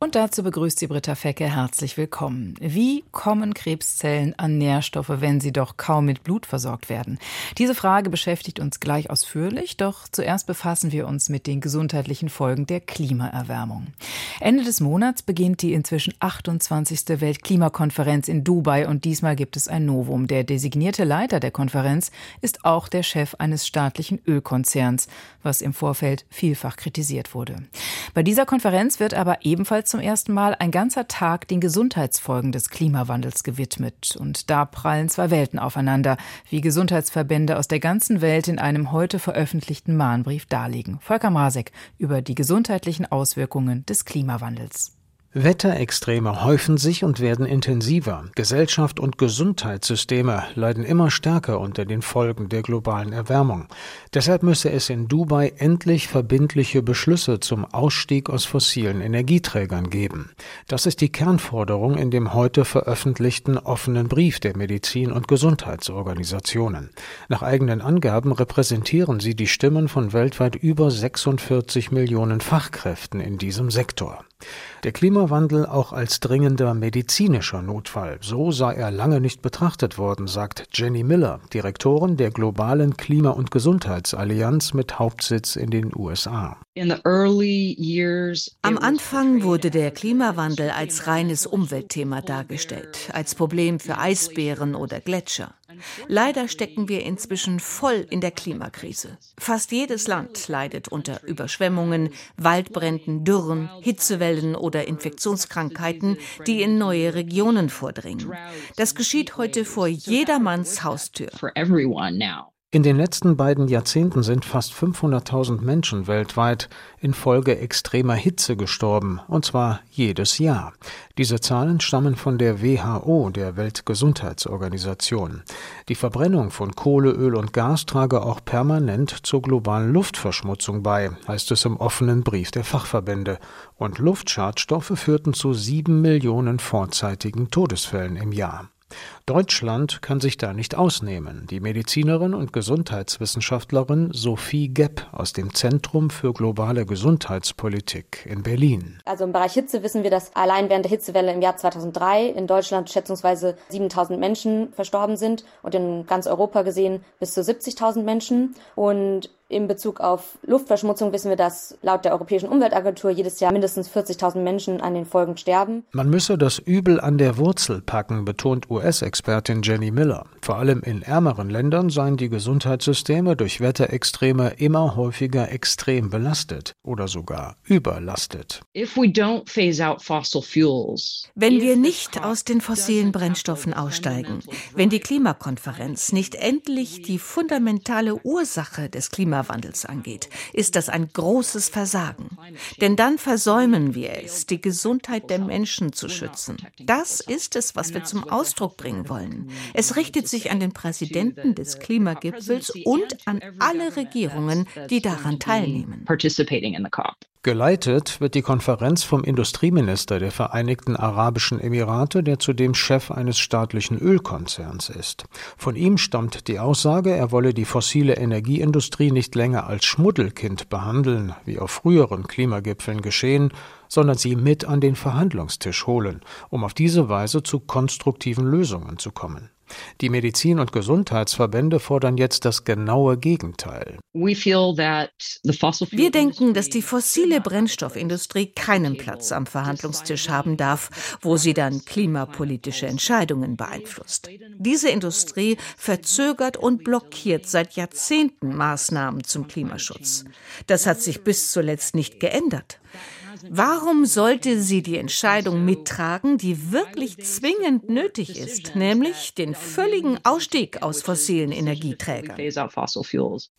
Und dazu begrüßt sie Britta Fecke herzlich willkommen. Wie kommen Krebszellen an Nährstoffe, wenn sie doch kaum mit Blut versorgt werden? Diese Frage beschäftigt uns gleich ausführlich, doch zuerst befassen wir uns mit den gesundheitlichen Folgen der Klimaerwärmung. Ende des Monats beginnt die inzwischen 28. Weltklimakonferenz in Dubai und diesmal gibt es ein Novum. Der designierte Leiter der Konferenz ist auch der Chef eines staatlichen Ölkonzerns, was im Vorfeld vielfach kritisiert wurde. Bei dieser Konferenz wird aber ebenfalls zum ersten Mal ein ganzer Tag den Gesundheitsfolgen des Klimawandels gewidmet. Und da prallen zwei Welten aufeinander, wie Gesundheitsverbände aus der ganzen Welt in einem heute veröffentlichten Mahnbrief darlegen. Volker Masek über die gesundheitlichen Auswirkungen des Klimawandels. Wetterextreme häufen sich und werden intensiver. Gesellschaft und Gesundheitssysteme leiden immer stärker unter den Folgen der globalen Erwärmung. Deshalb müsse es in Dubai endlich verbindliche Beschlüsse zum Ausstieg aus fossilen Energieträgern geben. Das ist die Kernforderung in dem heute veröffentlichten offenen Brief der Medizin- und Gesundheitsorganisationen. Nach eigenen Angaben repräsentieren sie die Stimmen von weltweit über 46 Millionen Fachkräften in diesem Sektor. Der Klimawandel auch als dringender medizinischer Notfall. So sei er lange nicht betrachtet worden, sagt Jenny Miller, Direktorin der globalen Klima- und Gesundheitsallianz mit Hauptsitz in den USA. Am Anfang wurde der Klimawandel als reines Umweltthema dargestellt, als Problem für Eisbären oder Gletscher. Leider stecken wir inzwischen voll in der Klimakrise. Fast jedes Land leidet unter Überschwemmungen, Waldbränden, Dürren, Hitzewellen oder Infektionskrankheiten, die in neue Regionen vordringen. Das geschieht heute vor jedermanns Haustür. In den letzten beiden Jahrzehnten sind fast 500.000 Menschen weltweit infolge extremer Hitze gestorben, und zwar jedes Jahr. Diese Zahlen stammen von der WHO, der Weltgesundheitsorganisation. Die Verbrennung von Kohle, Öl und Gas trage auch permanent zur globalen Luftverschmutzung bei, heißt es im offenen Brief der Fachverbände. Und Luftschadstoffe führten zu sieben Millionen vorzeitigen Todesfällen im Jahr. Deutschland kann sich da nicht ausnehmen. Die Medizinerin und Gesundheitswissenschaftlerin Sophie Gepp aus dem Zentrum für globale Gesundheitspolitik in Berlin. Also im Bereich Hitze wissen wir, dass allein während der Hitzewelle im Jahr 2003 in Deutschland schätzungsweise 7000 Menschen verstorben sind und in ganz Europa gesehen bis zu 70.000 Menschen. Und in Bezug auf Luftverschmutzung wissen wir, dass laut der Europäischen Umweltagentur jedes Jahr mindestens 40.000 Menschen an den Folgen sterben. Man müsse das Übel an der Wurzel packen, betont US-Expertin Jenny Miller. Vor allem in ärmeren Ländern seien die Gesundheitssysteme durch Wetterextreme immer häufiger extrem belastet oder sogar überlastet. Wenn wir nicht aus den fossilen Brennstoffen aussteigen, wenn die Klimakonferenz nicht endlich die fundamentale Ursache des Klimawandels Klimawandels angeht, ist das ein großes Versagen. Denn dann versäumen wir es, die Gesundheit der Menschen zu schützen. Das ist es, was wir zum Ausdruck bringen wollen. Es richtet sich an den Präsidenten des Klimagipfels und an alle Regierungen, die daran teilnehmen. Geleitet wird die Konferenz vom Industrieminister der Vereinigten Arabischen Emirate, der zudem Chef eines staatlichen Ölkonzerns ist. Von ihm stammt die Aussage, er wolle die fossile Energieindustrie nicht länger als Schmuddelkind behandeln, wie auf früheren Klimagipfeln geschehen, sondern sie mit an den Verhandlungstisch holen, um auf diese Weise zu konstruktiven Lösungen zu kommen. Die Medizin- und Gesundheitsverbände fordern jetzt das genaue Gegenteil. Wir denken, dass die fossile Brennstoffindustrie keinen Platz am Verhandlungstisch haben darf, wo sie dann klimapolitische Entscheidungen beeinflusst. Diese Industrie verzögert und blockiert seit Jahrzehnten Maßnahmen zum Klimaschutz. Das hat sich bis zuletzt nicht geändert. Warum sollte sie die Entscheidung mittragen, die wirklich zwingend nötig ist, nämlich den völligen Ausstieg aus fossilen Energieträgern?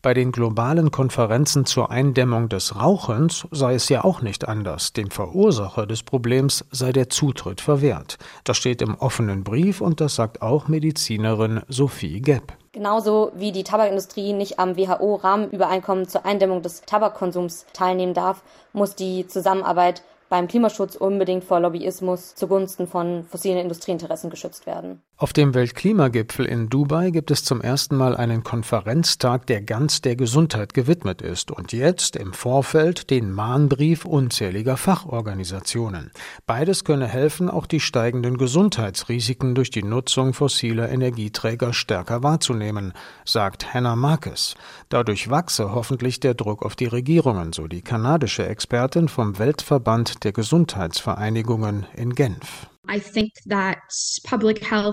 Bei den globalen Konferenzen zur Eindämmung des Rauchens sei es ja auch nicht anders. Dem Verursacher des Problems sei der Zutritt verwehrt. Das steht im offenen Brief und das sagt auch Medizinerin Sophie Gepp. Genauso wie die Tabakindustrie nicht am WHO-Rahmenübereinkommen zur Eindämmung des Tabakkonsums teilnehmen darf, muss die Zusammenarbeit beim Klimaschutz unbedingt vor Lobbyismus zugunsten von fossilen Industrieinteressen geschützt werden. Auf dem Weltklimagipfel in Dubai gibt es zum ersten Mal einen Konferenztag, der ganz der Gesundheit gewidmet ist und jetzt im Vorfeld den Mahnbrief unzähliger Fachorganisationen. Beides könne helfen, auch die steigenden Gesundheitsrisiken durch die Nutzung fossiler Energieträger stärker wahrzunehmen, sagt Hannah Marcus. Dadurch wachse hoffentlich der Druck auf die Regierungen, so die kanadische Expertin vom Weltverband der Gesundheitsvereinigungen in Genf.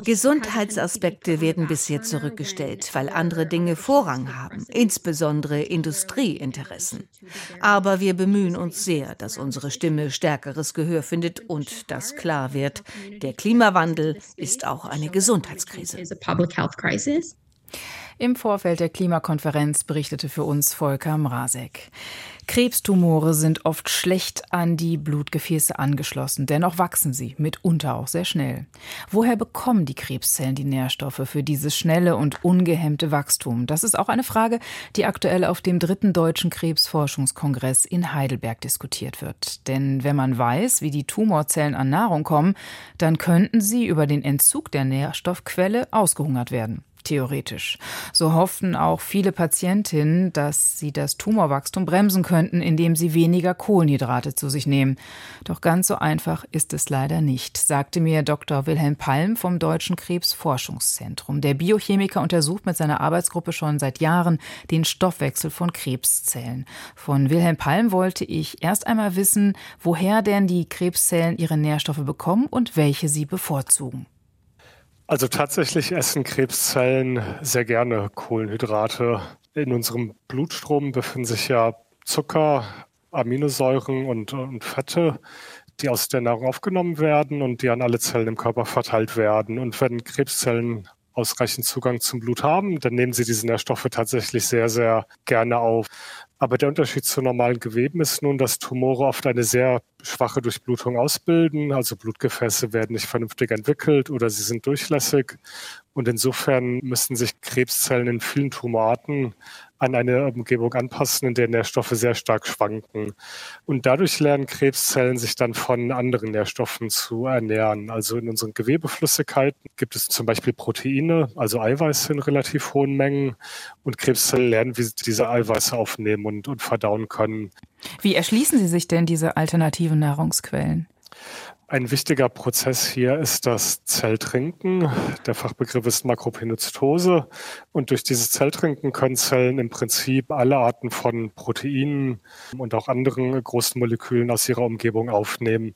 Gesundheitsaspekte werden bisher zurückgestellt, weil andere Dinge Vorrang haben, insbesondere Industrieinteressen. Aber wir bemühen uns sehr, dass unsere Stimme stärkeres Gehör findet und dass klar wird, der Klimawandel ist auch eine Gesundheitskrise. Im Vorfeld der Klimakonferenz berichtete für uns Volker Mrazek. Krebstumore sind oft schlecht an die Blutgefäße angeschlossen, dennoch wachsen sie, mitunter auch sehr schnell. Woher bekommen die Krebszellen die Nährstoffe für dieses schnelle und ungehemmte Wachstum? Das ist auch eine Frage, die aktuell auf dem dritten deutschen Krebsforschungskongress in Heidelberg diskutiert wird. Denn wenn man weiß, wie die Tumorzellen an Nahrung kommen, dann könnten sie über den Entzug der Nährstoffquelle ausgehungert werden theoretisch. So hofften auch viele Patientinnen, dass sie das Tumorwachstum bremsen könnten, indem sie weniger Kohlenhydrate zu sich nehmen. Doch ganz so einfach ist es leider nicht, sagte mir Dr. Wilhelm Palm vom Deutschen Krebsforschungszentrum. Der Biochemiker untersucht mit seiner Arbeitsgruppe schon seit Jahren den Stoffwechsel von Krebszellen. Von Wilhelm Palm wollte ich erst einmal wissen, woher denn die Krebszellen ihre Nährstoffe bekommen und welche sie bevorzugen. Also tatsächlich essen Krebszellen sehr gerne Kohlenhydrate. In unserem Blutstrom befinden sich ja Zucker, Aminosäuren und, und Fette, die aus der Nahrung aufgenommen werden und die an alle Zellen im Körper verteilt werden. Und wenn Krebszellen ausreichend Zugang zum Blut haben, dann nehmen sie diese Nährstoffe tatsächlich sehr, sehr gerne auf. Aber der Unterschied zu normalen Geweben ist nun, dass Tumore oft eine sehr schwache Durchblutung ausbilden. Also Blutgefäße werden nicht vernünftig entwickelt oder sie sind durchlässig. Und insofern müssen sich Krebszellen in vielen Tumorarten an eine Umgebung anpassen, in der Nährstoffe sehr stark schwanken. Und dadurch lernen Krebszellen sich dann von anderen Nährstoffen zu ernähren. Also in unseren Gewebeflüssigkeiten gibt es zum Beispiel Proteine, also Eiweiße in relativ hohen Mengen. Und Krebszellen lernen, wie sie diese Eiweiße aufnehmen und, und verdauen können. Wie erschließen Sie sich denn diese alternativen Nahrungsquellen? Ein wichtiger Prozess hier ist das Zelltrinken. Der Fachbegriff ist Makropinozytose. Und durch dieses Zelltrinken können Zellen im Prinzip alle Arten von Proteinen und auch anderen großen Molekülen aus ihrer Umgebung aufnehmen.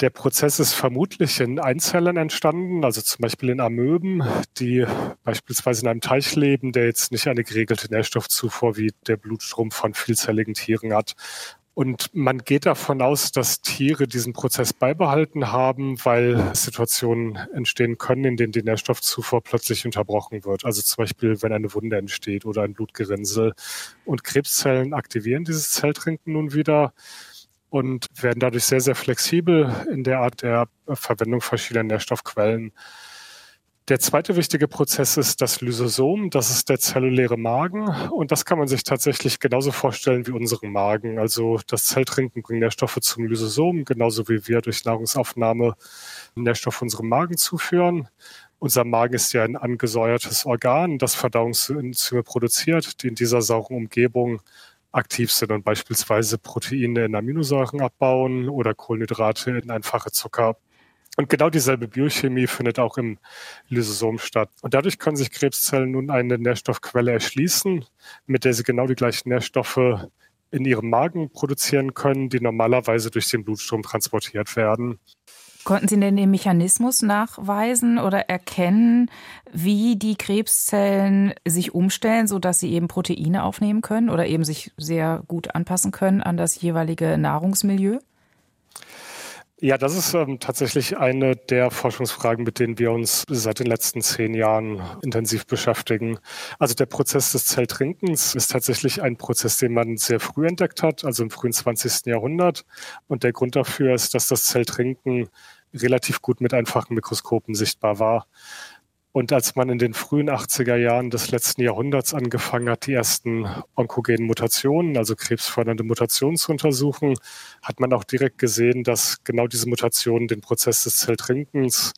Der Prozess ist vermutlich in Einzellern entstanden, also zum Beispiel in Amöben, die beispielsweise in einem Teich leben, der jetzt nicht eine geregelte Nährstoffzufuhr wie der Blutstrom von vielzelligen Tieren hat. Und man geht davon aus, dass Tiere diesen Prozess beibehalten haben, weil Situationen entstehen können, in denen die Nährstoffzufuhr plötzlich unterbrochen wird. Also zum Beispiel, wenn eine Wunde entsteht oder ein Blutgerinnsel. Und Krebszellen aktivieren dieses Zelltrinken nun wieder und werden dadurch sehr, sehr flexibel in der Art der Verwendung verschiedener Nährstoffquellen. Der zweite wichtige Prozess ist das Lysosom. Das ist der zelluläre Magen. Und das kann man sich tatsächlich genauso vorstellen wie unseren Magen. Also das Zelltrinken bringt Nährstoffe zum Lysosom, genauso wie wir durch Nahrungsaufnahme Nährstoffe unserem Magen zuführen. Unser Magen ist ja ein angesäuertes Organ, das Verdauungsenzyme produziert, die in dieser sauren Umgebung aktiv sind und beispielsweise Proteine in Aminosäuren abbauen oder Kohlenhydrate in einfache Zucker und genau dieselbe Biochemie findet auch im Lysosom statt. Und dadurch können sich Krebszellen nun eine Nährstoffquelle erschließen, mit der sie genau die gleichen Nährstoffe in ihrem Magen produzieren können, die normalerweise durch den Blutstrom transportiert werden. Konnten Sie denn den Mechanismus nachweisen oder erkennen, wie die Krebszellen sich umstellen, sodass sie eben Proteine aufnehmen können oder eben sich sehr gut anpassen können an das jeweilige Nahrungsmilieu? Ja, das ist ähm, tatsächlich eine der Forschungsfragen, mit denen wir uns seit den letzten zehn Jahren intensiv beschäftigen. Also der Prozess des Zelltrinkens ist tatsächlich ein Prozess, den man sehr früh entdeckt hat, also im frühen 20. Jahrhundert. Und der Grund dafür ist, dass das Zelltrinken relativ gut mit einfachen Mikroskopen sichtbar war. Und als man in den frühen 80er Jahren des letzten Jahrhunderts angefangen hat, die ersten onkogenen Mutationen, also krebsfördernde Mutationen zu untersuchen, hat man auch direkt gesehen, dass genau diese Mutationen den Prozess des Zelltrinkens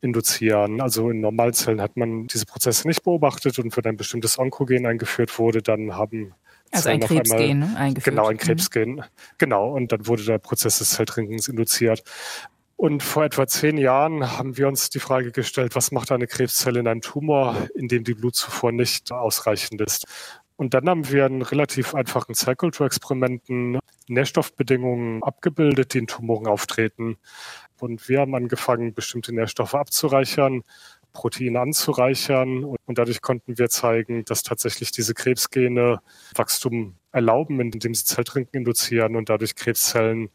induzieren. Also in Normalzellen hat man diese Prozesse nicht beobachtet und wenn ein bestimmtes Onkogen eingeführt wurde, dann haben also ein Krebsgen einmal, ne? eingeführt. Genau, ein mhm. Krebsgen. Mhm. Genau, und dann wurde der Prozess des Zelltrinkens induziert. Und vor etwa zehn Jahren haben wir uns die Frage gestellt, was macht eine Krebszelle in einem Tumor, in dem die Blutzufuhr nicht ausreichend ist? Und dann haben wir in relativ einfachen Zellkulturexperimenten Nährstoffbedingungen abgebildet, die in Tumoren auftreten. Und wir haben angefangen, bestimmte Nährstoffe abzureichern, Proteine anzureichern. Und dadurch konnten wir zeigen, dass tatsächlich diese Krebsgene Wachstum erlauben, indem sie Zelltrinken induzieren und dadurch Krebszellen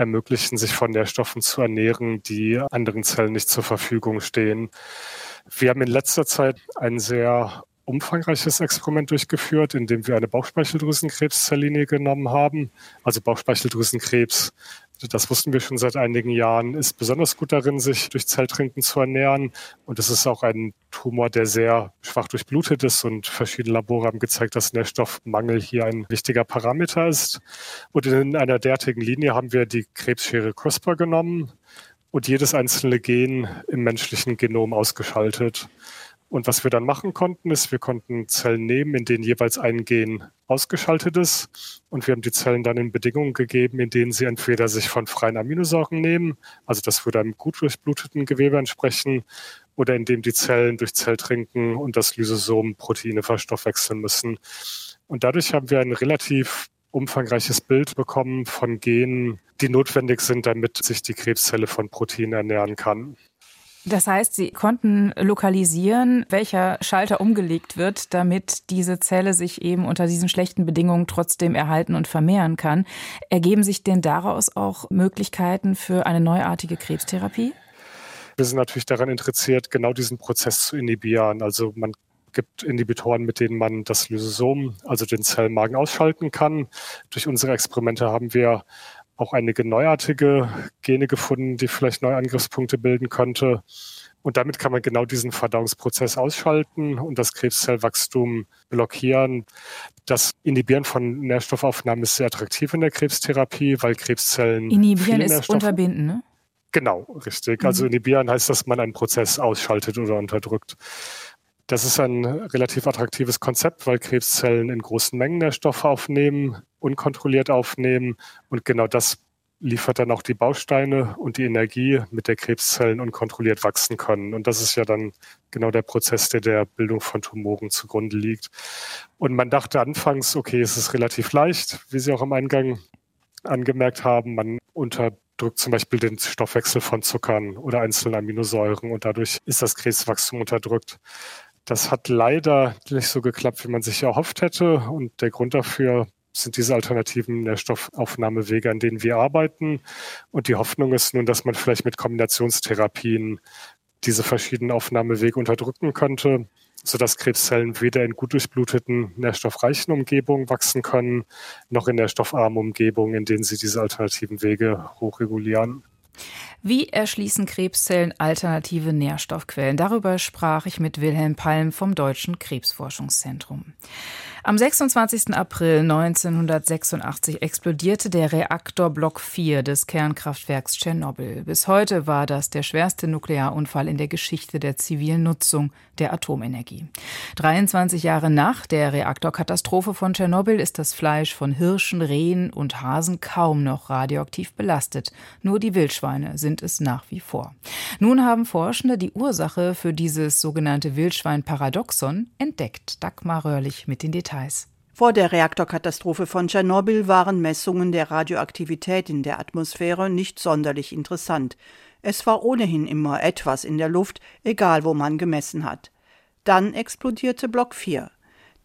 ermöglichen, sich von Nährstoffen zu ernähren, die anderen Zellen nicht zur Verfügung stehen. Wir haben in letzter Zeit ein sehr umfangreiches Experiment durchgeführt, in dem wir eine Bauchspeicheldrüsenkrebszellinie genommen haben. Also Bauchspeicheldrüsenkrebs das wussten wir schon seit einigen Jahren, ist besonders gut darin, sich durch Zelltrinken zu ernähren. Und es ist auch ein Tumor, der sehr schwach durchblutet ist. Und verschiedene Labore haben gezeigt, dass Nährstoffmangel hier ein wichtiger Parameter ist. Und in einer derartigen Linie haben wir die Krebsschere CRISPR genommen und jedes einzelne Gen im menschlichen Genom ausgeschaltet. Und was wir dann machen konnten, ist, wir konnten Zellen nehmen, in denen jeweils ein Gen ausgeschaltet ist. Und wir haben die Zellen dann in Bedingungen gegeben, in denen sie entweder sich von freien Aminosäuren nehmen, also das würde einem gut durchbluteten Gewebe entsprechen, oder indem die Zellen durch Zelltrinken und das Lysosom Proteine verstoffwechseln müssen. Und dadurch haben wir ein relativ umfangreiches Bild bekommen von Genen, die notwendig sind, damit sich die Krebszelle von Proteinen ernähren kann. Das heißt, Sie konnten lokalisieren, welcher Schalter umgelegt wird, damit diese Zelle sich eben unter diesen schlechten Bedingungen trotzdem erhalten und vermehren kann. Ergeben sich denn daraus auch Möglichkeiten für eine neuartige Krebstherapie? Wir sind natürlich daran interessiert, genau diesen Prozess zu inhibieren. Also man gibt Inhibitoren, mit denen man das Lysosom, also den Zellmagen, ausschalten kann. Durch unsere Experimente haben wir auch einige neuartige Gene gefunden, die vielleicht neue Angriffspunkte bilden könnte. Und damit kann man genau diesen Verdauungsprozess ausschalten und das Krebszellwachstum blockieren. Das Inhibieren von Nährstoffaufnahmen ist sehr attraktiv in der Krebstherapie, weil Krebszellen. Inhibieren ist unterbinden, ne? Genau, richtig. Also mhm. inhibieren heißt, dass man einen Prozess ausschaltet oder unterdrückt. Das ist ein relativ attraktives Konzept, weil Krebszellen in großen Mengen Nährstoffe aufnehmen, unkontrolliert aufnehmen und genau das liefert dann auch die Bausteine und die Energie, mit der Krebszellen unkontrolliert wachsen können. Und das ist ja dann genau der Prozess, der der Bildung von Tumoren zugrunde liegt. Und man dachte anfangs, okay, es ist relativ leicht, wie Sie auch am Eingang angemerkt haben. Man unterdrückt zum Beispiel den Stoffwechsel von Zuckern oder einzelnen Aminosäuren und dadurch ist das Krebswachstum unterdrückt. Das hat leider nicht so geklappt, wie man sich erhofft hätte. Und der Grund dafür sind diese alternativen Nährstoffaufnahmewege, an denen wir arbeiten. Und die Hoffnung ist nun, dass man vielleicht mit Kombinationstherapien diese verschiedenen Aufnahmewege unterdrücken könnte, sodass Krebszellen weder in gut durchbluteten, nährstoffreichen Umgebungen wachsen können, noch in nährstoffarmen Umgebungen, in denen sie diese alternativen Wege hochregulieren. Wie erschließen Krebszellen alternative Nährstoffquellen? Darüber sprach ich mit Wilhelm Palm vom Deutschen Krebsforschungszentrum. Am 26. April 1986 explodierte der Reaktor Block 4 des Kernkraftwerks Tschernobyl. Bis heute war das der schwerste Nuklearunfall in der Geschichte der zivilen Nutzung der Atomenergie. 23 Jahre nach der Reaktorkatastrophe von Tschernobyl ist das Fleisch von Hirschen, Rehen und Hasen kaum noch radioaktiv belastet. Nur die Wildschweine sind es nach wie vor. Nun haben Forschende die Ursache für dieses sogenannte Wildschwein-Paradoxon entdeckt. Dagmar Röhrlich mit den Details. Details. Vor der Reaktorkatastrophe von Tschernobyl waren Messungen der Radioaktivität in der Atmosphäre nicht sonderlich interessant. Es war ohnehin immer etwas in der Luft, egal wo man gemessen hat. Dann explodierte Block 4.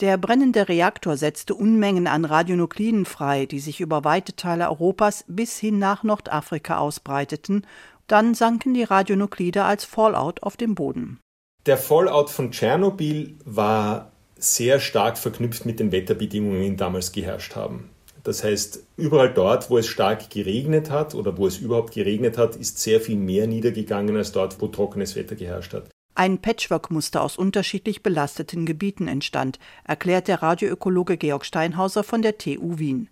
Der brennende Reaktor setzte Unmengen an Radionukliden frei, die sich über weite Teile Europas bis hin nach Nordafrika ausbreiteten. Dann sanken die Radionuklide als Fallout auf dem Boden. Der Fallout von Tschernobyl war sehr stark verknüpft mit den Wetterbedingungen, die damals geherrscht haben. Das heißt, überall dort, wo es stark geregnet hat oder wo es überhaupt geregnet hat, ist sehr viel mehr niedergegangen als dort, wo trockenes Wetter geherrscht hat. ein Patchwork-Muster aus unterschiedlich belasteten Gebieten entstand, erklärt der Radioökologe Georg Steinhauser von der TU Wien.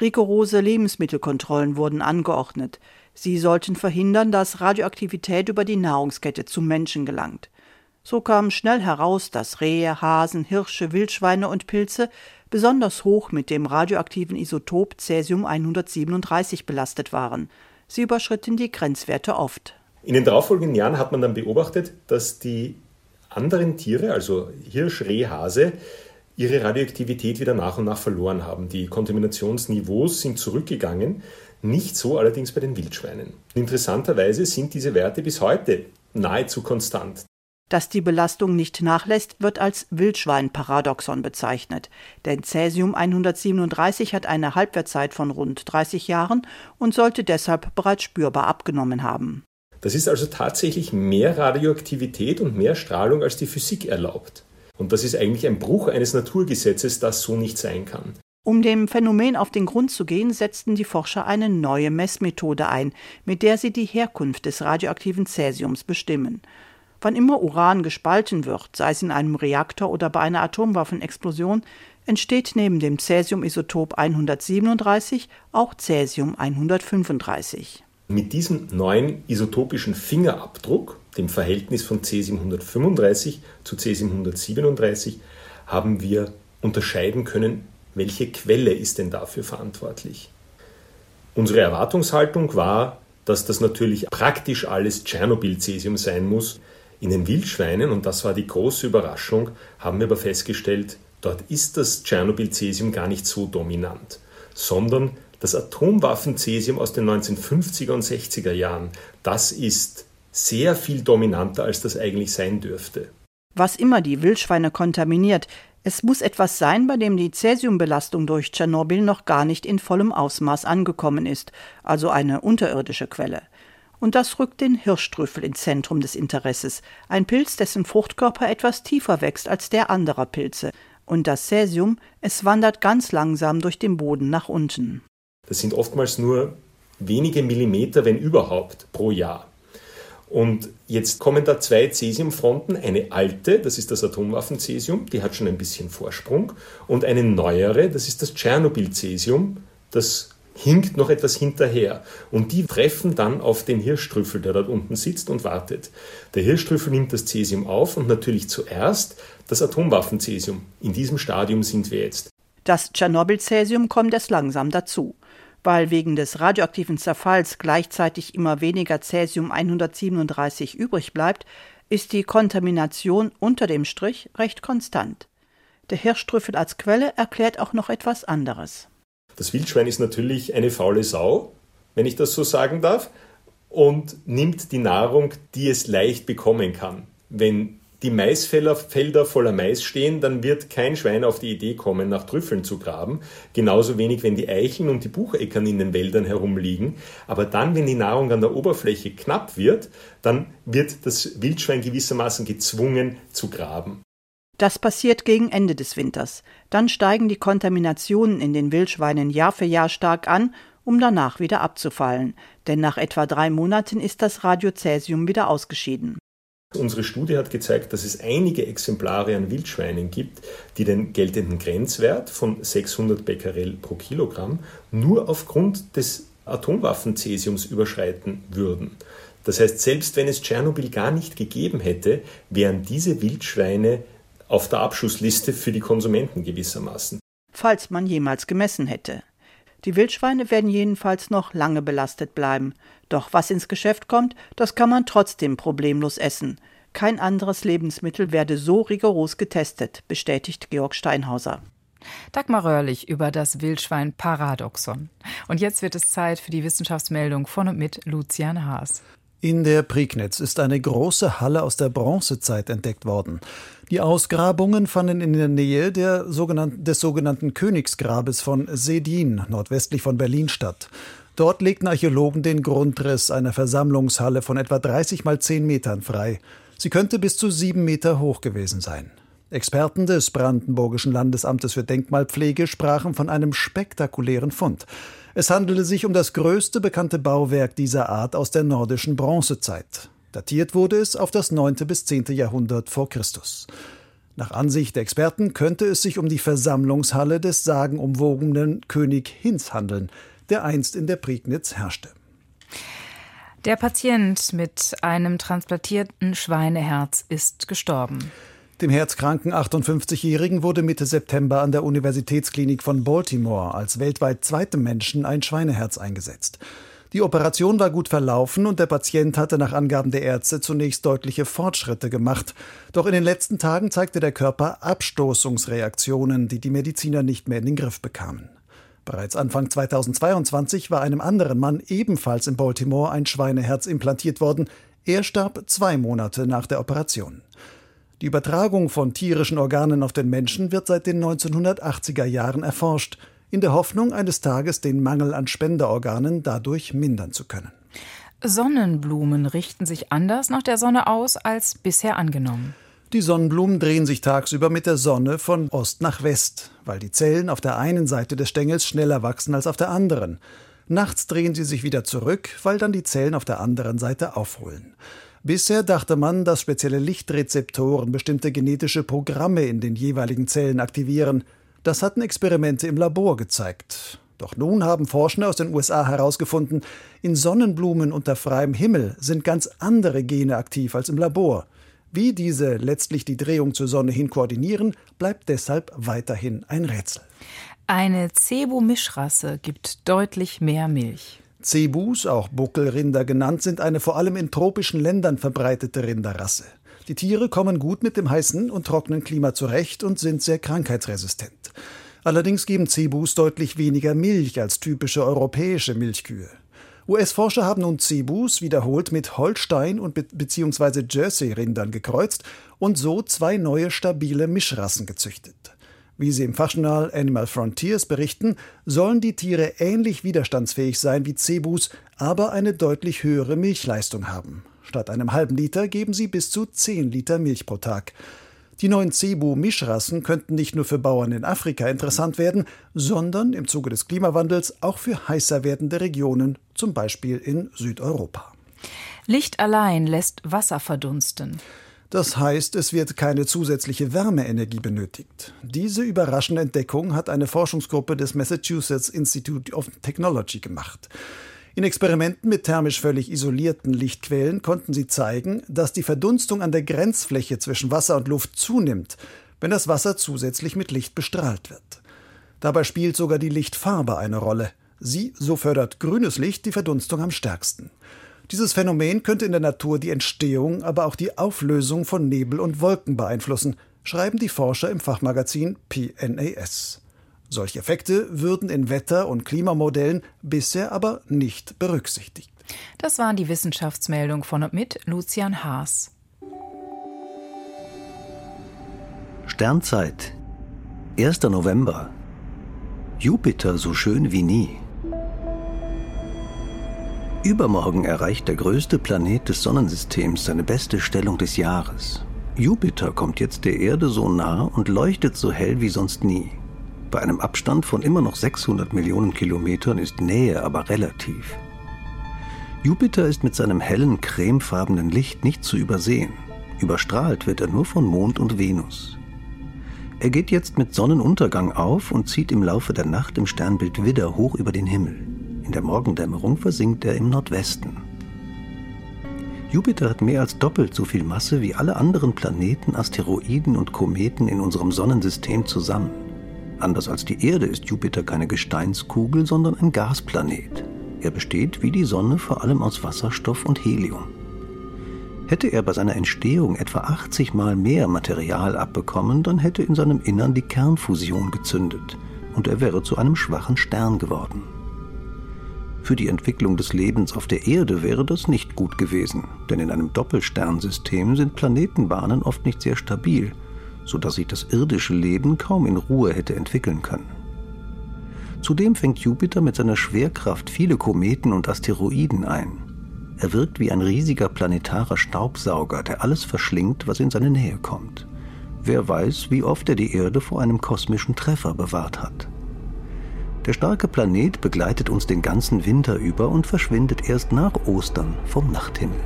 Rigorose Lebensmittelkontrollen wurden angeordnet. Sie sollten verhindern, dass Radioaktivität über die Nahrungskette zum Menschen gelangt. So kam schnell heraus, dass Rehe, Hasen, Hirsche, Wildschweine und Pilze besonders hoch mit dem radioaktiven Isotop Cäsium 137 belastet waren. Sie überschritten die Grenzwerte oft. In den darauffolgenden Jahren hat man dann beobachtet, dass die anderen Tiere, also Hirsch, Reh, Hase, ihre Radioaktivität wieder nach und nach verloren haben. Die Kontaminationsniveaus sind zurückgegangen, nicht so allerdings bei den Wildschweinen. Interessanterweise sind diese Werte bis heute nahezu konstant. Dass die Belastung nicht nachlässt, wird als Wildschwein-Paradoxon bezeichnet. Denn Cäsium 137 hat eine Halbwertzeit von rund 30 Jahren und sollte deshalb bereits spürbar abgenommen haben. Das ist also tatsächlich mehr Radioaktivität und mehr Strahlung, als die Physik erlaubt. Und das ist eigentlich ein Bruch eines Naturgesetzes, das so nicht sein kann. Um dem Phänomen auf den Grund zu gehen, setzten die Forscher eine neue Messmethode ein, mit der sie die Herkunft des radioaktiven Cäsiums bestimmen. Wann immer Uran gespalten wird, sei es in einem Reaktor oder bei einer Atomwaffenexplosion, entsteht neben dem Cäsiumisotop 137 auch Cäsium 135. Mit diesem neuen isotopischen Fingerabdruck, dem Verhältnis von C735 zu C737, haben wir unterscheiden können, welche Quelle ist denn dafür verantwortlich. Unsere Erwartungshaltung war, dass das natürlich praktisch alles Tschernobyl-Cäsium sein muss. In den Wildschweinen, und das war die große Überraschung, haben wir aber festgestellt, dort ist das Tschernobyl-Cäsium gar nicht so dominant, sondern das Atomwaffen-Cäsium aus den 1950er und 60er Jahren, das ist sehr viel dominanter, als das eigentlich sein dürfte. Was immer die Wildschweine kontaminiert, es muss etwas sein, bei dem die Cäsiumbelastung durch Tschernobyl noch gar nicht in vollem Ausmaß angekommen ist, also eine unterirdische Quelle. Und das rückt den Hirschtrüffel ins Zentrum des Interesses, ein Pilz, dessen Fruchtkörper etwas tiefer wächst als der anderer Pilze. Und das Cäsium, es wandert ganz langsam durch den Boden nach unten. Das sind oftmals nur wenige Millimeter, wenn überhaupt, pro Jahr. Und jetzt kommen da zwei Cäsiumfronten, eine alte, das ist das Atomwaffen-Cäsium, die hat schon ein bisschen Vorsprung, und eine neuere, das ist das Tschernobyl-Cäsium, das hinkt noch etwas hinterher. Und die treffen dann auf den Hirschtrüffel, der dort unten sitzt und wartet. Der Hirschtrüffel nimmt das Cäsium auf und natürlich zuerst das Atomwaffen-Cäsium. In diesem Stadium sind wir jetzt. Das Tschernobyl-Cäsium kommt erst langsam dazu. Weil wegen des radioaktiven Zerfalls gleichzeitig immer weniger Cäsium 137 übrig bleibt, ist die Kontamination unter dem Strich recht konstant. Der Hirschtrüffel als Quelle erklärt auch noch etwas anderes. Das Wildschwein ist natürlich eine faule Sau, wenn ich das so sagen darf, und nimmt die Nahrung, die es leicht bekommen kann. Wenn die Maisfelder voller Mais stehen, dann wird kein Schwein auf die Idee kommen, nach Trüffeln zu graben. Genauso wenig, wenn die Eicheln und die Bucheckern in den Wäldern herumliegen. Aber dann, wenn die Nahrung an der Oberfläche knapp wird, dann wird das Wildschwein gewissermaßen gezwungen zu graben. Das passiert gegen Ende des Winters. Dann steigen die Kontaminationen in den Wildschweinen Jahr für Jahr stark an, um danach wieder abzufallen. Denn nach etwa drei Monaten ist das Radiocäsium wieder ausgeschieden. Unsere Studie hat gezeigt, dass es einige Exemplare an Wildschweinen gibt, die den geltenden Grenzwert von 600 Becquerel pro Kilogramm nur aufgrund des Atomwaffencäsiums überschreiten würden. Das heißt, selbst wenn es Tschernobyl gar nicht gegeben hätte, wären diese Wildschweine auf der Abschussliste für die Konsumenten gewissermaßen. Falls man jemals gemessen hätte. Die Wildschweine werden jedenfalls noch lange belastet bleiben. Doch was ins Geschäft kommt, das kann man trotzdem problemlos essen. Kein anderes Lebensmittel werde so rigoros getestet, bestätigt Georg Steinhauser. Dagmar Röhrlich über das Wildschwein-Paradoxon. Und jetzt wird es Zeit für die Wissenschaftsmeldung von und mit Lucian Haas. In der Prignitz ist eine große Halle aus der Bronzezeit entdeckt worden. Die Ausgrabungen fanden in der Nähe der sogenannten, des sogenannten Königsgrabes von Sedin, nordwestlich von Berlin statt. Dort legten Archäologen den Grundriss einer Versammlungshalle von etwa 30 mal 10 Metern frei. Sie könnte bis zu sieben Meter hoch gewesen sein. Experten des Brandenburgischen Landesamtes für Denkmalpflege sprachen von einem spektakulären Fund. Es handelte sich um das größte bekannte Bauwerk dieser Art aus der nordischen Bronzezeit. Datiert wurde es auf das 9. bis 10. Jahrhundert vor Christus. Nach Ansicht der Experten könnte es sich um die Versammlungshalle des sagenumwogenen König Hinz handeln, der einst in der Prignitz herrschte. Der Patient mit einem transplantierten Schweineherz ist gestorben. Dem herzkranken 58-Jährigen wurde Mitte September an der Universitätsklinik von Baltimore als weltweit zweitem Menschen ein Schweineherz eingesetzt. Die Operation war gut verlaufen und der Patient hatte nach Angaben der Ärzte zunächst deutliche Fortschritte gemacht. Doch in den letzten Tagen zeigte der Körper Abstoßungsreaktionen, die die Mediziner nicht mehr in den Griff bekamen. Bereits Anfang 2022 war einem anderen Mann ebenfalls in Baltimore ein Schweineherz implantiert worden. Er starb zwei Monate nach der Operation. Die Übertragung von tierischen Organen auf den Menschen wird seit den 1980er Jahren erforscht in der Hoffnung, eines Tages den Mangel an Spenderorganen dadurch mindern zu können. Sonnenblumen richten sich anders nach der Sonne aus als bisher angenommen. Die Sonnenblumen drehen sich tagsüber mit der Sonne von Ost nach West, weil die Zellen auf der einen Seite des Stängels schneller wachsen als auf der anderen. Nachts drehen sie sich wieder zurück, weil dann die Zellen auf der anderen Seite aufholen. Bisher dachte man, dass spezielle Lichtrezeptoren bestimmte genetische Programme in den jeweiligen Zellen aktivieren. Das hatten Experimente im Labor gezeigt. Doch nun haben Forscher aus den USA herausgefunden, in Sonnenblumen unter freiem Himmel sind ganz andere Gene aktiv als im Labor. Wie diese letztlich die Drehung zur Sonne hin koordinieren, bleibt deshalb weiterhin ein Rätsel. Eine Cebu-Mischrasse gibt deutlich mehr Milch. Cebus, auch Buckelrinder genannt, sind eine vor allem in tropischen Ländern verbreitete Rinderrasse. Die Tiere kommen gut mit dem heißen und trockenen Klima zurecht und sind sehr krankheitsresistent. Allerdings geben Cebus deutlich weniger Milch als typische europäische Milchkühe. US-Forscher haben nun Cebus wiederholt mit Holstein- und be bzw. Jersey-Rindern gekreuzt und so zwei neue stabile Mischrassen gezüchtet. Wie sie im Fachjournal Animal Frontiers berichten, sollen die Tiere ähnlich widerstandsfähig sein wie Cebus, aber eine deutlich höhere Milchleistung haben. Statt einem halben Liter geben sie bis zu 10 Liter Milch pro Tag. Die neuen Cebu-Mischrassen könnten nicht nur für Bauern in Afrika interessant werden, sondern im Zuge des Klimawandels auch für heißer werdende Regionen, zum Beispiel in Südeuropa. Licht allein lässt Wasser verdunsten. Das heißt, es wird keine zusätzliche Wärmeenergie benötigt. Diese überraschende Entdeckung hat eine Forschungsgruppe des Massachusetts Institute of Technology gemacht. In Experimenten mit thermisch völlig isolierten Lichtquellen konnten sie zeigen, dass die Verdunstung an der Grenzfläche zwischen Wasser und Luft zunimmt, wenn das Wasser zusätzlich mit Licht bestrahlt wird. Dabei spielt sogar die Lichtfarbe eine Rolle. Sie, so fördert grünes Licht die Verdunstung am stärksten. Dieses Phänomen könnte in der Natur die Entstehung, aber auch die Auflösung von Nebel und Wolken beeinflussen, schreiben die Forscher im Fachmagazin PNAS. Solche Effekte würden in Wetter- und Klimamodellen bisher aber nicht berücksichtigt. Das waren die Wissenschaftsmeldungen von und mit Lucian Haas. Sternzeit 1. November Jupiter so schön wie nie. Übermorgen erreicht der größte Planet des Sonnensystems seine beste Stellung des Jahres. Jupiter kommt jetzt der Erde so nah und leuchtet so hell wie sonst nie. Bei einem Abstand von immer noch 600 Millionen Kilometern ist Nähe aber relativ. Jupiter ist mit seinem hellen, cremefarbenen Licht nicht zu übersehen. Überstrahlt wird er nur von Mond und Venus. Er geht jetzt mit Sonnenuntergang auf und zieht im Laufe der Nacht im Sternbild Widder hoch über den Himmel. In der Morgendämmerung versinkt er im Nordwesten. Jupiter hat mehr als doppelt so viel Masse wie alle anderen Planeten, Asteroiden und Kometen in unserem Sonnensystem zusammen. Anders als die Erde ist Jupiter keine Gesteinskugel, sondern ein Gasplanet. Er besteht wie die Sonne vor allem aus Wasserstoff und Helium. Hätte er bei seiner Entstehung etwa 80 Mal mehr Material abbekommen, dann hätte in seinem Innern die Kernfusion gezündet und er wäre zu einem schwachen Stern geworden. Für die Entwicklung des Lebens auf der Erde wäre das nicht gut gewesen, denn in einem Doppelsternsystem sind Planetenbahnen oft nicht sehr stabil sodass sich das irdische Leben kaum in Ruhe hätte entwickeln können. Zudem fängt Jupiter mit seiner Schwerkraft viele Kometen und Asteroiden ein. Er wirkt wie ein riesiger planetarer Staubsauger, der alles verschlingt, was in seine Nähe kommt. Wer weiß, wie oft er die Erde vor einem kosmischen Treffer bewahrt hat. Der starke Planet begleitet uns den ganzen Winter über und verschwindet erst nach Ostern vom Nachthimmel.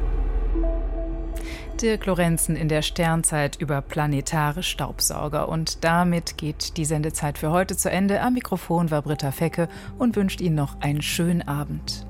Dirk Lorenzen in der Sternzeit über planetare Staubsauger. Und damit geht die Sendezeit für heute zu Ende. Am Mikrofon war Britta Fecke und wünscht Ihnen noch einen schönen Abend.